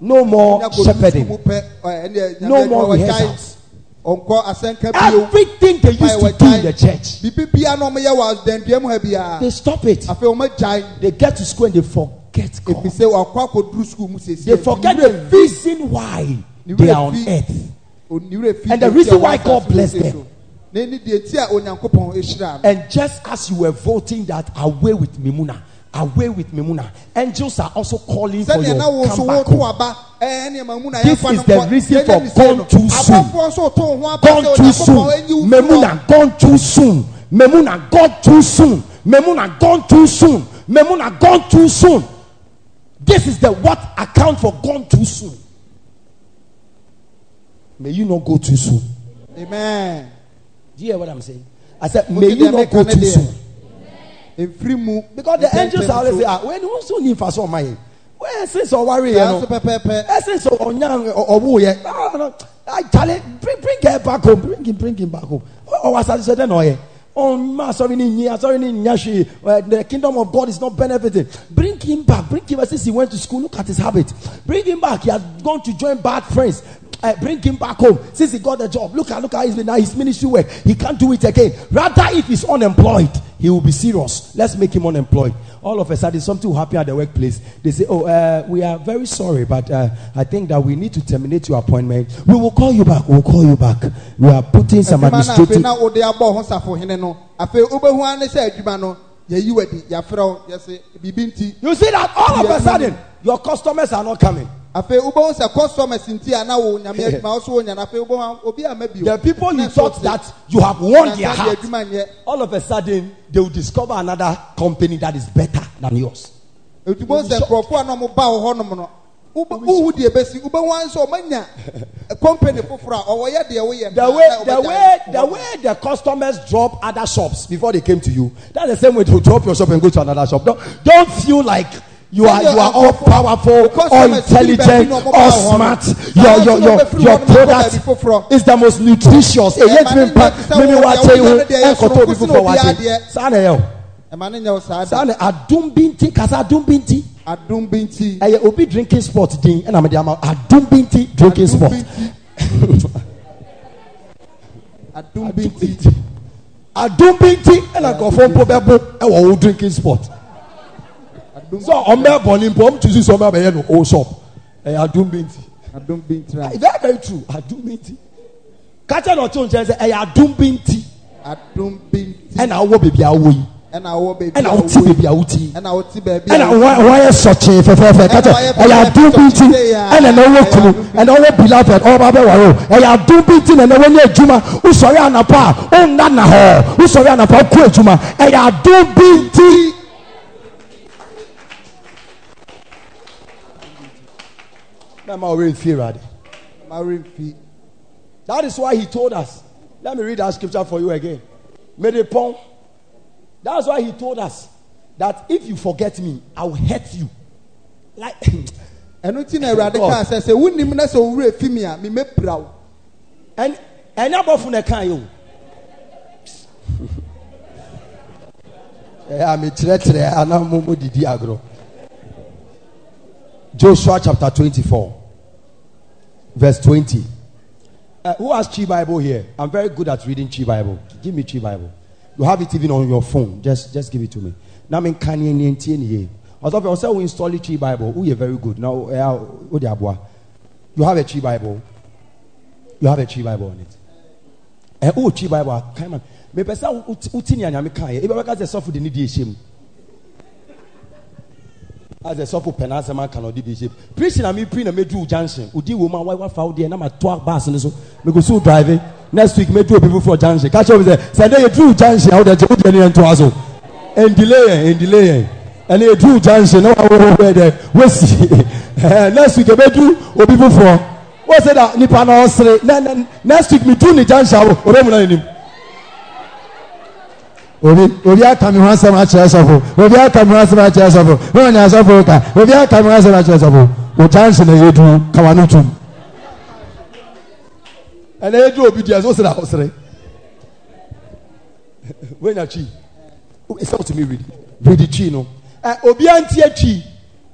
no more shepherding. school mu pɛ, ɔ, ɛne- No more rehearsals. Ɔnkɔ asɛnka bio Everything they used to do in the church, biribi bia na ɔmoyɛ wɔ danduam ha biara they stop it. They get to school and they forget God. efi sɛ wakɔ akɔduru school mu sesi They forget the reason why they are on earth. And the reason why God blessed them. na ɛni deɛ ti a onyankopɔn ehyira no And just as you were voting that away with Mimuna, away with Mimuna, angels are also calling for your na wo nso come back home. aba ɛɛ ɛne ɛma mu na This is the reason for gone too soon. Abɔfoɔ nso to ho aba Gone too soon. Memuna gone too soon. Memuna gone too soon. Memuna gone too soon. Memuna gone too soon. This is the what account for gone too soon. May you not go too soon. amen Do you hear what I'm saying? I said, may you not go too soon. Because the angels are always say, ah, when you so need for some money. Well, since or worry, you know. Since or young or who yeah. Ah, no. I tell it, bring bring her back home. Bring him, bring him back home. Oh, was I said no yeah. Oh, ma, sorry, ni nya, sorry, ni nyashi. Uh, The kingdom of God is not benefiting. Bring him back. Bring him back. Since he went to school, look at his habit. Bring him back. He has gone to join bad friends. Uh, bring him back home since he got the job. Look at look how he's been now. His ministry work. He can't do it again. Rather, if he's unemployed, he will be serious. Let's make him unemployed. All of a sudden, something will happen at the workplace. They say, "Oh, uh, we are very sorry, but uh, I think that we need to terminate your appointment. We will call you back. We will call you back. We are putting some adwuma no afei administrative." Na wode abɔ ho safohene no afei wobɛhu ane sɛ adwuma no yɛyi wadi yɛafrɛ wo yɛse biribi nti You see that all of a sudden, your customers are not coming. afei wobɛhu sɛ customers nti a na wo nyame adwuma wo so wonya no afei wobɛhu obi ama bio The people you thought that you have won their heart, all of a sudden they will discover another company that is better than yours. Ɛtubɔ sɛ nkurɔfoɔ a na ɔmo ba wo hɔnom no deɛ bɛsi wobɛhu ane sɛ ɔmanya company foforɔ a ɔwɔyɛ deɛ woyɛ The way, the way, the way the customers drop other shops before they came to you, that's the same way to drop your shop and go to another shop. Don't, don't feel like you are you are all powerful, all intelligent, all smart. Your your your your product is the most nutritious. Eh, yet me mpa- me me wa tell you, koto bi fufu wa te. Saa na ɛyɛ o. ɛma ne nyɛ saa Saa da na adum bi nti kasa adum bi nti. adom bi nti ɛyɛ obi drinking sport din ɛna mede ama adum bi nti drinking sport nti. adom bi nti adum bi nti ɛna nkurɔfoɔ mpo bɛbo ɛwɔ wo drinking sport ɔmo ɛbɔ ne mpo ɔmo tusi sɛ ɔmo abɛyɛ no o shop ɛyɛ adum bi nti adom bi ntira very very true adum bi nti kakyɛ na ɔtɔ nkyɛn sɛ ɛyɛ adum bi nti adom bi nti ɛna awɔ beebi awɔ yi ɛna awɔ baabi ɛna a ɔte wowɔ yi. beebi awɔ ti ɛna wote a wowɔ yi. wɔn wɔn yɛ sɔkye fɛfɛɛfɛ wɔyɛ ɛyɛ adum bi sɔkye ɛna na ɔwɔ kunu ɛna ɔwɔ beloved ɔba bɛ o ɛyɛ adum bi nti na na wɔnyɛ adwuma usɔre anapa a ɔnna na hɔ usɔre anapa ɔkɔ adwuma ɛyɛ adum bi nti. mɛma ɔrɛ nfi awurade. maremfi That is why he told us. Let me read that scripture for you again. Medepon. That's why he told us that if you forget me, I will hurt you. Like ɛno nti na awurade kaa sɛ sɛ wonim na sɛ owurɛ fi mi a wo and and abɔfo na kan yi o. Ɛyà mi kyerɛkyerɛ ana mo mo didi agorɔ. Joshua chapter twenty-four, verse twenty. Uh, who has Twi Bible here? I'm very good at reading Twi Bible. Give me Twi Bible. You have it even on your phone. Just just give it to me. Now I'm in Kanye Nienti here. Although I say we install Twi Bible, oh, you're very good. Now, eh, ah, the abua. you have a Twi Bible. You have a Twi Bible on it. Eh, oh, Twi Bible. Ah, come on. Me pesa uti ni anyame kan ye. Ebe beka se sofo de ni di ehyem. As a sofo pena asema kan odi bi ehyem. Preach na me pre na me do junction. Udi wo ma why wa fa odi na ma to bus ni so. Me go so drive next week me do people for junction. Catch up say say dey do junction. How dey go dey ni ento aso. En delay en en delay en. And you do junction na wa wo wo dey. We see. Next week me do obi for. What say that nipa na osre. Ne- ne- Next week me do ni junction. Obe mu na nim. obi obi aka mi ho asɛm akyerɛ sɔfo obi aka mi ho asɛm akyerɛ sɔfo wɔn nyɛ asɔfo ka obi aka mi ho asɛm akyerɛ sɔfo o jansi na yedu kawa no tum ɛnna edu obi di ɛsɛ ɔsere ahosere wenya kyi ɛsɛ ɔtumi read read kyi no. Ɛ obi anti akyi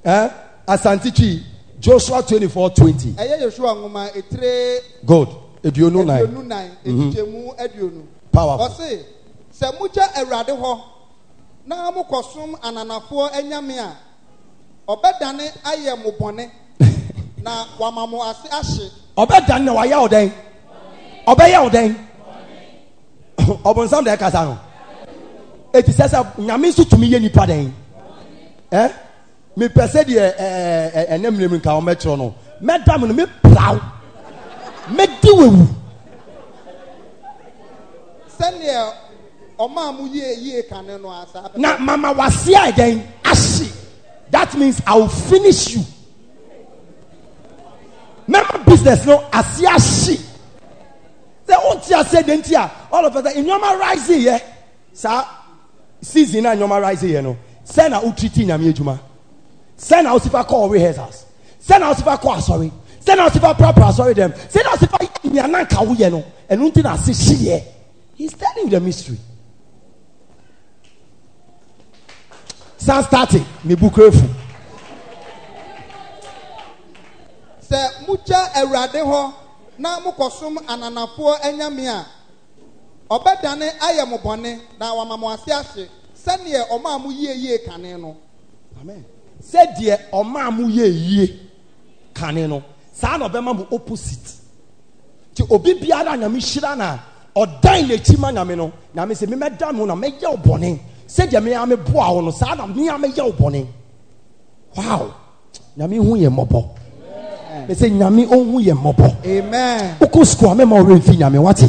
ɛ asante kyi joshua twenty. Four twenty ɛyɛ yosua nwoma etire good eduonu nine aduonu nan etukyemu aduonu Powerful. ɔse sɛ mogya awurade hɔ na mokɔsom ananafoɔ anyame a ɔbɛdane ayɛ mo bɔne na wama mo ase ahye ɔbɛ dan na wayɛ ɔdɛn ɔbɛyɛ ɔdɛn ɔbɔnsam de ɛkasa no eti sɛ sɛ nyame nso tumi yɛ nipa dɛn ɛ mepɛ sɛ deɛ ɛɛ ɛnɛ mìíràn nka ɔmɛkyerɛ no mɛdam no mɛpraw mɛdi wewu sɛneɛ ɔma a mo yie yie kane no asa na mama wase a ɛdɛn ahye that means i will finish you. Mɛma business no ase ahye sɛ o ti ase de nti a all of a sudden nneɛma rise yɛ. Saa season na nneɛma rise yɛ no sɛ na treat nyame adwuma. Sɛ na o si fa kɔ rehearsals. Sɛ na o si fa kɔ asɔre. Sɛ na o si fa prapra asɔre dɛm. Sɛ na o si fa yɛ nneɛma nka wo yɛ no ɛnu ti na ase hye yɛ he telling you the mystery. san starting ne book efu sɛ mogya awurade na mokɔsom ananafoɔ anyame a ɔbɛdane ayɛ mo bɔne na wama mo ase ahye sɛneɛ ɔma a mo yie yie kane no. Amen. Sɛ deɛ ɔmaa mo yɛ yie kane no saa na ɔbɛma mo opposite. Ti obi biara nyame hyira na ɔdan n'akyi ma nyame no nyame sɛ memɛda mo na mɛyɛ wo bɔne. Sɛdeɛ mea meboa wo no saa na mea mɛyɛ wo bɔne. Wow. Nyame hu yɛ mmɔbɔ mɛsɛ nyame ɔhu yɛ mmɔbɔ amen. Wokɔ sukuu a mɛma ɔwerɛ mfi nyame wate.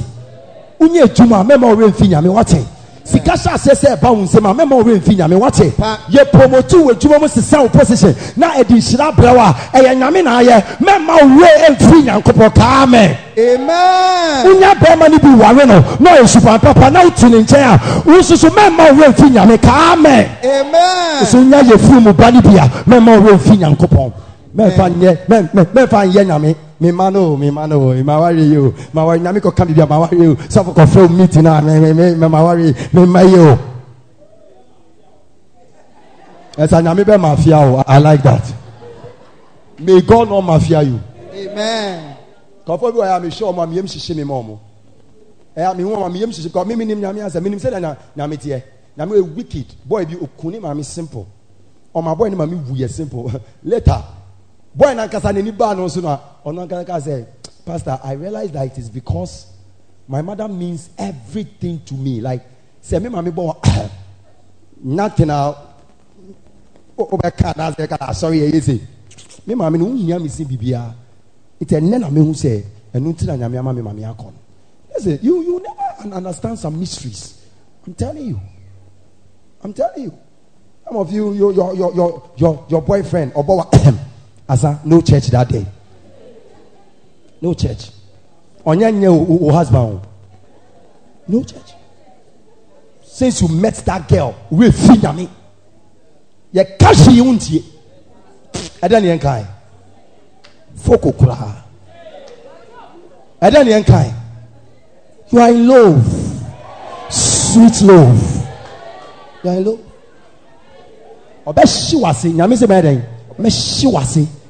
Wonyɛ adwuma a mɛma ɔwerɛ mfi nyame wate. Sika hyɛ aseɛ sɛ ɛba wo nsɛm a mɛma ɔwerɛ mfi nyame wate. Yɛ promotu wɔ adwuma mu sesa wo position. Na ɛde nhyira brɛ wo a ɛyɛ nyame na ayɛ. Mɛma ɔwerɛ mfiri nyankopɔn kaa mɛ amen. Wonya bɛrima no bi ware no na ɔyɛ supan papa na wotu ne nkyɛn a wo nso so mɛma ɔwerɛ mfi nyame kaa mɛ amen. So nya yɛ firi mu ba no bi a mɛma ɔwerɛ mfi nyankopɔn nyɛ mɛ- mɛ- mɛmfa nyɛ nyame mema no o mema no o ma ware yi o. Ma ware nyame kɔka biribi a ma ware yi o. Sɔfo kɔfrɛ wo meeting a me- me- me- me- ma ware yi mema yi o. Ɛsɛ nyame bɛ mafia o. I like that. May god not mafia you. Amen. Kɔfɔ bi wɔ yɛ a mehyɛ ɔmo a meyam hyehye me ma ɔmo ɛyɛ a mehu ɔmo a meyam hyehye kɔ mimi nim nyame asɛ menim sɛ na nyame teɛ nyame yɛ wicked boy bi okun ne maame simple. Ɔmo boy ne maame wu yɛ simple. Later boy no no a sɛ pastor i realize that it is because my mother means everything to me. Like say, me bɔ wɔ nothing a asɔre ɛyɛ se me maame no wohia me si biribiaa nti ɛnnɛ na mehu sɛ ɛno nti na nyame ama me maame akɔ no listen you you never understand some mysteries. I'm telling you. I'm telling you. Some of you your your your your your, boyfriend ɔbɔ wa asa no church that day. No church. Ɔnyɛ nyɛ o o husband no church. Since you met that girl wey fi nyame yɛ ka hwee wo ntie ɛdɛ ne yɛn kan foko koraa ɛdɛ ne yɛn kan you are in love. Sweet love. You are in love. Ɔbɛhye wase nyame sɛ bɛyɛ dɛn mɛhye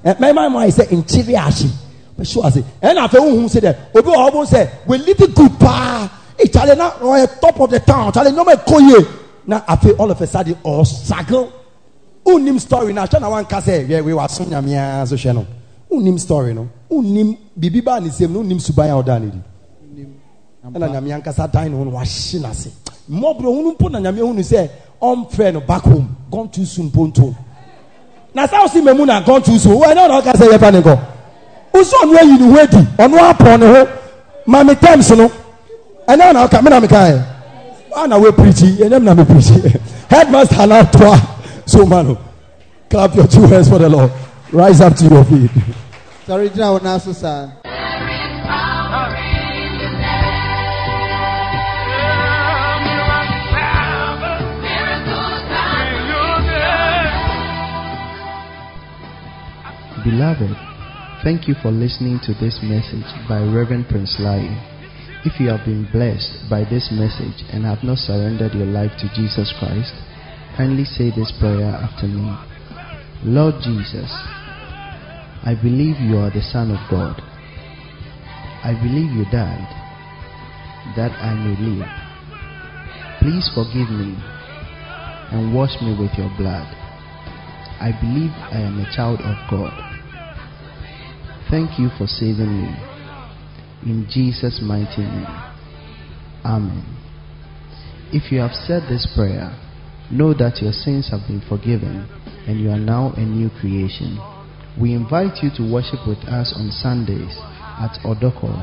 ɛ mɛma mu ayɛ sɛ nkyere ahye mɛhye wase ɛna afɛ wohu sɛ dɛ obi wɔ hɔ bo sɛ we live good paa ìtàlẹ̀ na ɔyɛ top of the town ìtàlẹ̀ nneɛma ɛkɔ yie na afɛ all of a sudden ɔsago unnim story na ahwɛ na wanka sɛ yɛ wei waso nyamea so hwɛ no. Unnim story no. Unnim biribi baa ne nsam no unnim suban a ɔda ne di ɛna nyame ankasa dan ne ho no wahye n'ase mmɔborɔ hunu mpo na nyame hunu sɛ ɔmfrɛ no back home. Gone too soon ponto na sɛ wosi mamu na gone too soon wɔn ɛna ɔna ɔka sɛ yɛfa ne nkɔ wosi ɔno ayi ne ho adi ɔno apɔ ne ho. Maame times no ɛna ɔna ɔka me na meka yɛ ana we preach ɛnyɛ me na me preach. Headmaster na toa. So man o clap your two hands for the lord. Rise up to your feet. sɔre gyina wo nan so saa Beloved, thank you for listening to this message by Reverend Prince Lai. If you have been blessed by this message and have not surrendered your life to Jesus Christ, kindly say this prayer after me. Lord Jesus, I believe you are the Son of God. I believe you died that I may live. Please forgive me and wash me with your blood. I believe I am a child of God. Thank you for saving me. In Jesus' mighty name. Amen. If you have said this prayer, know that your sins have been forgiven and you are now a new creation. We invite you to worship with us on Sundays at Odorkor,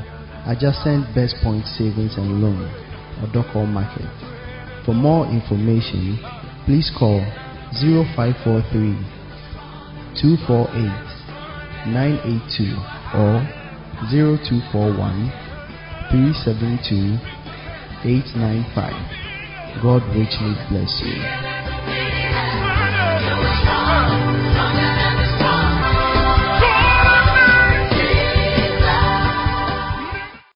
adjacent Best Point Savings and Loan, Odorkor Market. For more information, please call 0543 248 982 or 0241 372 895. God richly bless you.